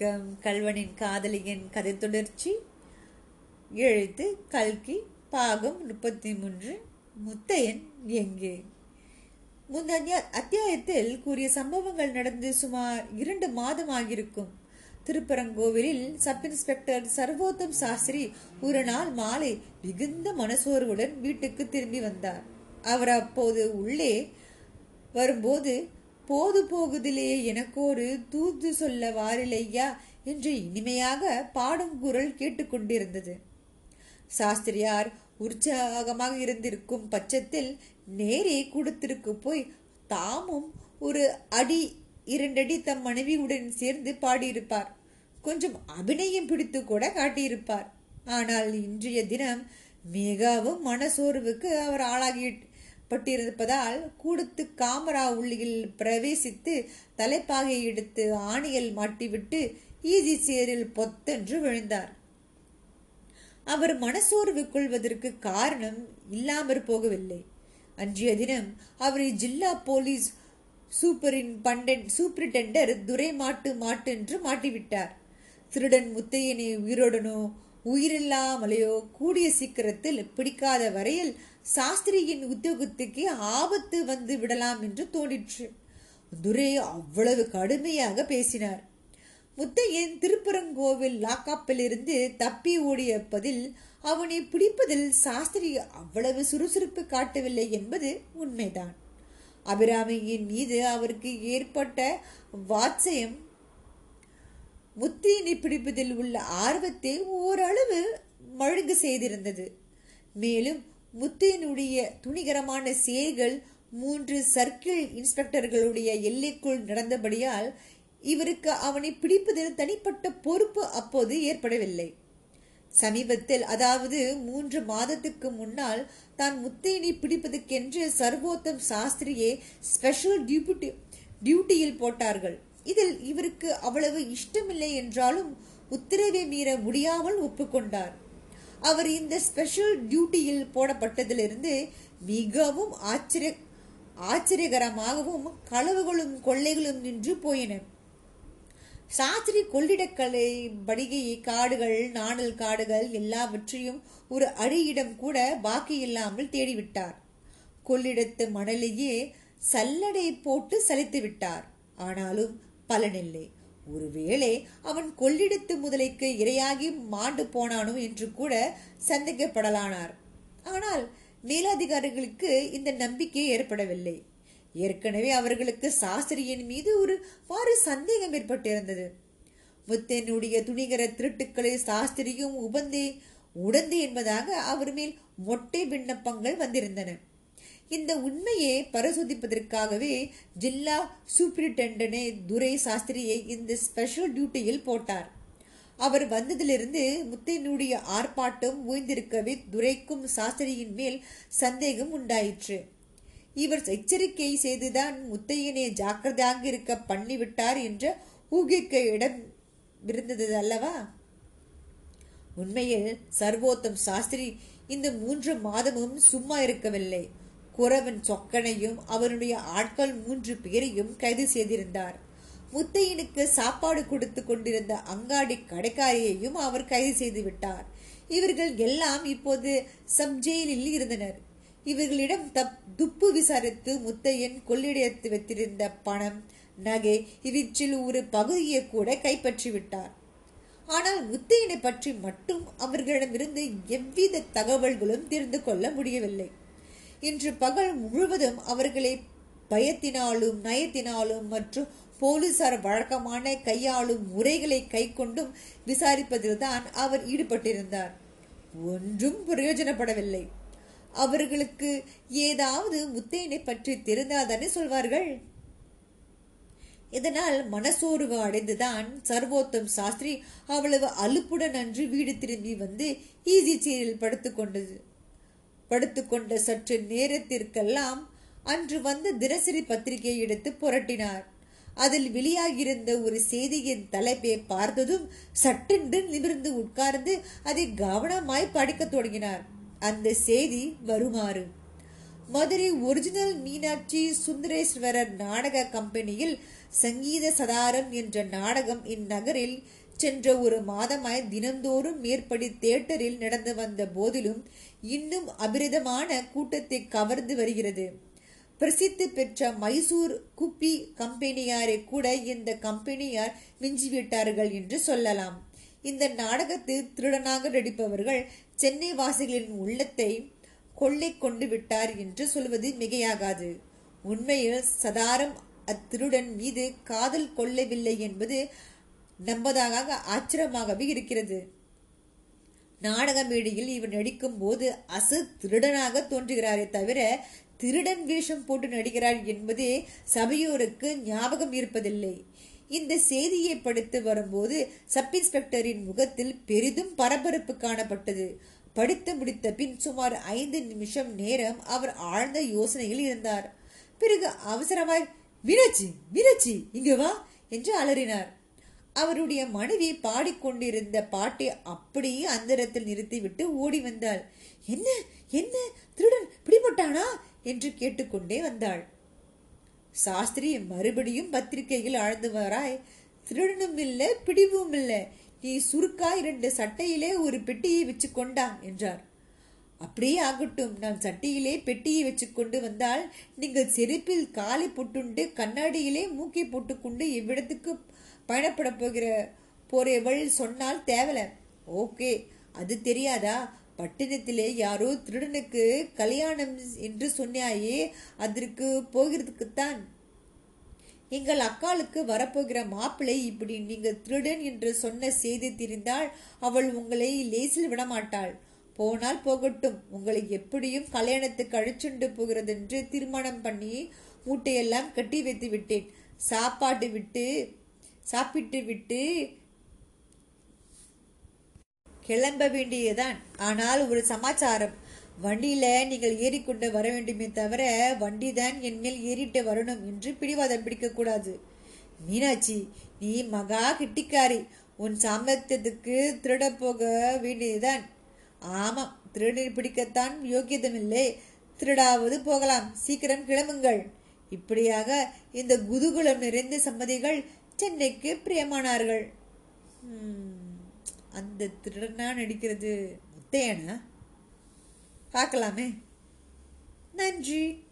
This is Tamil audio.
வணக்கம். கல்வனின் காதலியின் கதை தொடர்ச்சி. எழுத்து கல்கி பாகம் முப்பத்தி மூன்று முத்தையன் எங்கே? முந்தைய அத்தியாயத்தில் கூறிய சம்பவங்கள் நடந்து சுமார் இரண்டு மாதம் ஆகியிருக்கும். திருப்பரங்கோவிலில் சப் இன்ஸ்பெக்டர் சர்வோத்தம் சாஸ்திரி ஒரு நாள் மாலை மிகுந்த மனசோர்வுடன் வீட்டுக்கு திரும்பி வந்தார். அவர் அப்போது உள்ளே வரும்போது போது போகுதிலே எனக்கொரு தூது சொல்ல வாரில்லையா? என்று இனிமையாக பாடும் குரல் கேட்டுக்கொண்டிருந்தது. சாஸ்திரியார் உற்சாகமாக இருந்திருக்கும் பட்சத்தில் நேரே கூடத்திற்கு போய் தாமும் ஒரு அடி இரண்டடி தம் மனைவியுடன் சேர்ந்து பாடியிருப்பார். கொஞ்சம் அபிநயம் பிடித்து கூட காட்டியிருப்பார். ஆனால் இன்றைய தினம் மிகவும் மனசோர்வுக்கு அவர் ஆளாகி பட்டிருப்பதால் கூடுத்து காமரா உள்ளியில் பிரவேசித்து தலைப்பாகை எடுத்து ஆணியல் மாட்டிவிட்டு ஈஜி சேரில் பொத்தென்று விழுந்தார். அவர் மனசோர்வு கொள்வதற்கு காரணம் இல்லாமற் போகவில்லை. அன்றைய தினம் அவரை ஜில்லா போலீஸ் சூப்பரின் பண்டன் சூப்பரிண்டெண்டர் துரை மாட்டு மாட்டென்று மாட்டிவிட்டார். திருடன் முத்தையனை உயிரோடனோ உயிரில்லாமலையோ கூடிய சீக்கிரத்தில் பிடிக்காத வரையில் சாஸ்திரியின் உத்தியோகத்துக்கு ஆபத்து வந்து விடலாம் என்று தோன்றிற்று. துரை அவ்வளவு கடுமையாக பேசினார். முத்தையன் திருப்பரங்கோவில் லாக்காப்பிலிருந்து தப்பி ஓடியப்பதில் அவனை பிடிப்பதில் சாஸ்திரி அவ்வளவு சுறுசுறுப்பு காட்டவில்லை என்பது உண்மைதான். அபிராமியின் மீது அவருக்கு ஏற்பட்ட வாட்சயம் முத்தியினை பிடிப்பதில் உள்ள ஆர்வத்தை ஓரளவு மழுங்கு செய்திருந்தது. மேலும் முத்தியினுடைய துணிகரமான செயல்கள் மூன்று சர்க்கிள் இன்ஸ்பெக்டர்களுடைய எல்லைக்குள் நடந்தபடியால் இவருக்கு அவனை பிடிப்பதில் தனிப்பட்ட பொறுப்பு அப்போது ஏற்படவில்லை. சமீபத்தில் அதாவது மூன்று மாதத்துக்கு முன்னால் தான் முத்தையனை பிடிப்பதற்கென்று சர்வோத்தம் சாஸ்திரியை ஸ்பெஷல் டியூட்டி டியூட்டியில் போட்டார்கள். இதில் இவருக்கு அவ்வளவு இஷ்டமில்லை என்றாலும் உத்தரவை மீற முடியாமல் ஒப்புக்கொண்டார். அவர் இந்த ஸ்பெஷல் டியூட்டியில் போடப்பட்டதிலிருந்து மிகவும் ஆச்சரிய ஆச்சரியகரமாகவும் களவுகளும் கொள்ளைகளும் நின்று போயின. சாத்திரி கொள்ளிடக்கலை படிகை காடுகள் நாணல் காடுகள் எல்லாவற்றையும் ஒரு அடியிடம் கூட பாக்கி இல்லாமல் தேடிவிட்டார். கொள்ளிடத்து மணலையே சல்லடை போட்டு சலித்து விட்டார் ஆனாலும் பலனில்லை. ஒருவேளை அவன் கொள்ளிடத்து முதலைக்கு இரையாகி மாண்டு போனானோ என்று கூட சந்தேகப்படலானார். ஆனால் மேலதிகாரிகளுக்கு இந்த நம்பிக்கை ஏற்படவில்லை. ஏற்கனவே அவர்களுக்கு சாஸ்திரியின் மீது ஒரு வாறு சந்தேகம் ஏற்பட்டிருந்தது. முத்தனுடைய துணிகர திருட்டுக்களை சாஸ்திரியும் உபந்தே உடந்து என்பதாக அவர் மேல் மொட்டை விண்ணப்பங்கள் வந்திருந்தன. இந்த உண்மையை பரிசோதிப்பதற்காகவே ஜில்லா சூப்பரிண்டென்டனே துரை சாஸ்திரியை இந்த ஸ்பெஷல் டியூட்டியில் போட்டார். அவர் வந்ததிலிருந்து முத்தையனுடைய ஆர்ப்பாட்டம் ஓய்ந்திருக்கவே துரைக்கும் சாஸ்திரியின் மேல் சந்தேகம் உண்டாயிற்று. இவர் எச்சரிக்கை செய்துதான் முத்தையனை ஜாக்கிரதையாக இருக்க பண்ணிவிட்டார் என்ற ஊகிக்க இடம் இருந்தது அல்லவா உண்மையில் சர்வோத்தம் சாஸ்திரி இந்த மூன்று மாதமும் சும்மா இருக்கவில்லை. குறவன் சொக்கனையும் அவனுடைய ஆட்கள் மூன்று பேரையும் கைது செய்திருந்தார். முத்தையனுக்கு சாப்பாடு கொடுத்து கொண்டிருந்த அங்காடி கடைக்காரியையும் அவர் கைது செய்து விட்டார். இவர்கள் எல்லாம் இப்போது சப் ஜெயிலில் இருந்தனர். இவர்களிடம் தப் துப்பு விசாரித்து முத்தையன் கொள்ளிடத்து வைத்திருந்த பணம் நகை இவற்றில் ஒரு பகுதியை கூட கைப்பற்றி விட்டார். ஆனால் முத்தையனை பற்றி மட்டும் அவர்களிடமிருந்து எவ்வித தகவல்களும் தெரிந்து கொள்ள முடியவில்லை. இன்று பகல் முழுவதும் அவர்களை பயத்தினாலும் நயத்தினாலும் மற்றும் போலீசார் வழக்கமான கையாளும் முறைகளை கைக்கொண்டும் விசாரிப்பதில்தான் அவர் ஈடுபட்டிருந்தார். ஒன்றும் பிரயோஜனப்படவில்லை. அவர்களுக்கு ஏதாவது முத்தையனை பற்றி தெரிந்தால் தானே சொல்வார்கள்? இதனால் மனசோர்வு அடைந்துதான் சர்வோத்தம் சாஸ்திரி அவ்வளவு அலுப்புடன் அன்று வீடு திரும்பி வந்து ஈஸி சேரில் படுத்துக்கொண்டது. படுத்துக்கொண்ட சற்று நேரத்திற்கெல்லாம் அன்று வந்த தினசரி பத்திரிகையை எடுத்து புரட்டினார். அதில் வெளியாகியிருந்த ஒரு செய்தியின் தலைப்பை பார்த்ததும் சட்டென்று நிமிர்ந்து உட்கார்ந்து அதை கவனமாய் படிக்கத் தொடங்கினார். அந்த செய்தி வருமாறு. மதுரை ஒரிஜினல் மீனாட்சி சுந்தரேஸ்வரர் நாடக கம்பெனியில் சங்கீத சதாரம் என்ற நாடகம் இந்நகரில் சென்ற ஒரு மாதமாய் தினந்தோறும் மேற்படி தேட்டரில் நடந்து வந்த போதிலும் இன்னும் அபிரிதமான கூட்டத்தை கவர்ந்து வருகிறது. பிரசித்தி பெற்ற மைசூர் குப்பி கம்பெனியாரை கூட இந்த கம்பெனியார் மிஞ்சிவிட்டார்கள் என்று சொல்லலாம். இந்த நாடகத்தில் திருடனாக நடிப்பவர்கள் சென்னை வாசிகளின் உள்ளத்தை கொள்ளை கொண்டு விட்டார் என்று சொல்வது மிகையாகாது. உண்மையில் சதாரம் அத்திருடன் மீது காதல் கொள்ளவில்லை என்பது நம்பதாக ஆச்சரியமாகவே இருக்கிறது. நாடக மேடையில் இவர் நடிக்கும் போது அசு திருடனாக தோன்றுகிறாரே தவிர திருடன் வேஷம் போட்டு நடிக்கிறார் என்பதே சபையோருக்கு ஞாபகம் இருப்பதில்லை. இந்த செய்தியை படித்து வரும்போது சப் இன்ஸ்பெக்டரின் முகத்தில் பெரிதும் பரபரப்பு காணப்பட்டது. படித்து முடித்த பின் சுமார் ஐந்து நிமிஷம் நேரம் அவர் ஆழ்ந்த யோசனையில் இருந்தார். பிறகு அவசரமாய் மீனாட்சி மீனாட்சி இங்கு வா என்று அலறினார். அவருடைய மனைவி பாடிக்கொண்டிருந்த பாட்டை அப்படியே அந்தரத்தில் நிறுத்திவிட்டு ஓடி வந்தாள். என்ன? என்ன? திருடன் பிடிபட்டானா? என்று கேட்டுக்கொண்டே வந்தாள். சாஸ்திரி மறுபடியும் பத்திரிகையில் ஆழ்ந்தவராய் திருடனும் இல்லை பிடிவும் இல்லை நீ சுருக்கா இரண்டு சட்டையிலே ஒரு பெட்டியை வச்சு கொண்டான் என்றார். அப்படியே ஆகட்டும். நான் சட்டியிலே பெட்டியை வச்சுக்கொண்டு வந்தால் நீங்கள் செருப்பில் காலை போட்டுண்டு கண்ணாடியிலே மூக்கை போட்டுக்கொண்டு எவ்விடத்துக்கு பயணப்பட போகிற போறவள் சொன்னால் தேவல. ஓகே அது தெரியாதா? பட்டினத்திலே யாரோ திருடனுக்கு கல்யாணம் என்று சொன்னாயே அதற்கு போகிறதுக்குத்தான். எங்கள் அக்காளுக்கு வரப்போகிற மாப்பிள்ளை இப்படி நீங்கள் திருடன் என்று சொன்ன செய்தி தெரிந்தால் அவள் உங்களை லேசில் விடமாட்டாள். போனால் போகட்டும் உங்களை எப்படியும் கல்யாணத்துக்கு அழிச்சுண்டு போகிறது என்று தீர்மானம் பண்ணி மூட்டையெல்லாம் கட்டி வைத்து விட்டேன் சாப்பாடு விட்டு சாப்பிட்டு விட்டு கிளம்ப வேண்டியதுதான். ஆனால் ஒரு சமாச்சாரம். வண்டியில நீங்கள் ஏறிக்கொண்டு வர வேண்டுமே தவிர வண்டி தான் என் மேல் ஏறிட்டு வரணும் என்று பிடிவாதம் பிடிக்கக்கூடாது. மீனாட்சி நீ மகா கிட்டிக்காரி. உன் சாமர்த்தியத்துக்கு திருட போக வேண்டியதுதான். ஆமாம் திருடர் பிடிக்கத்தான் யோக்கியதமில்லை. திருடாவது போகலாம். சீக்கிரம் கிளம்புங்கள். இப்படியாக இந்த குதூகுலம் நிறைந்த சம்மதிகள் சென்னைக்கு பிரியமானார்கள். அந்த திருடனா நடிக்கிறது முத்தையனா? பார்க்கலாமே. நன்றி.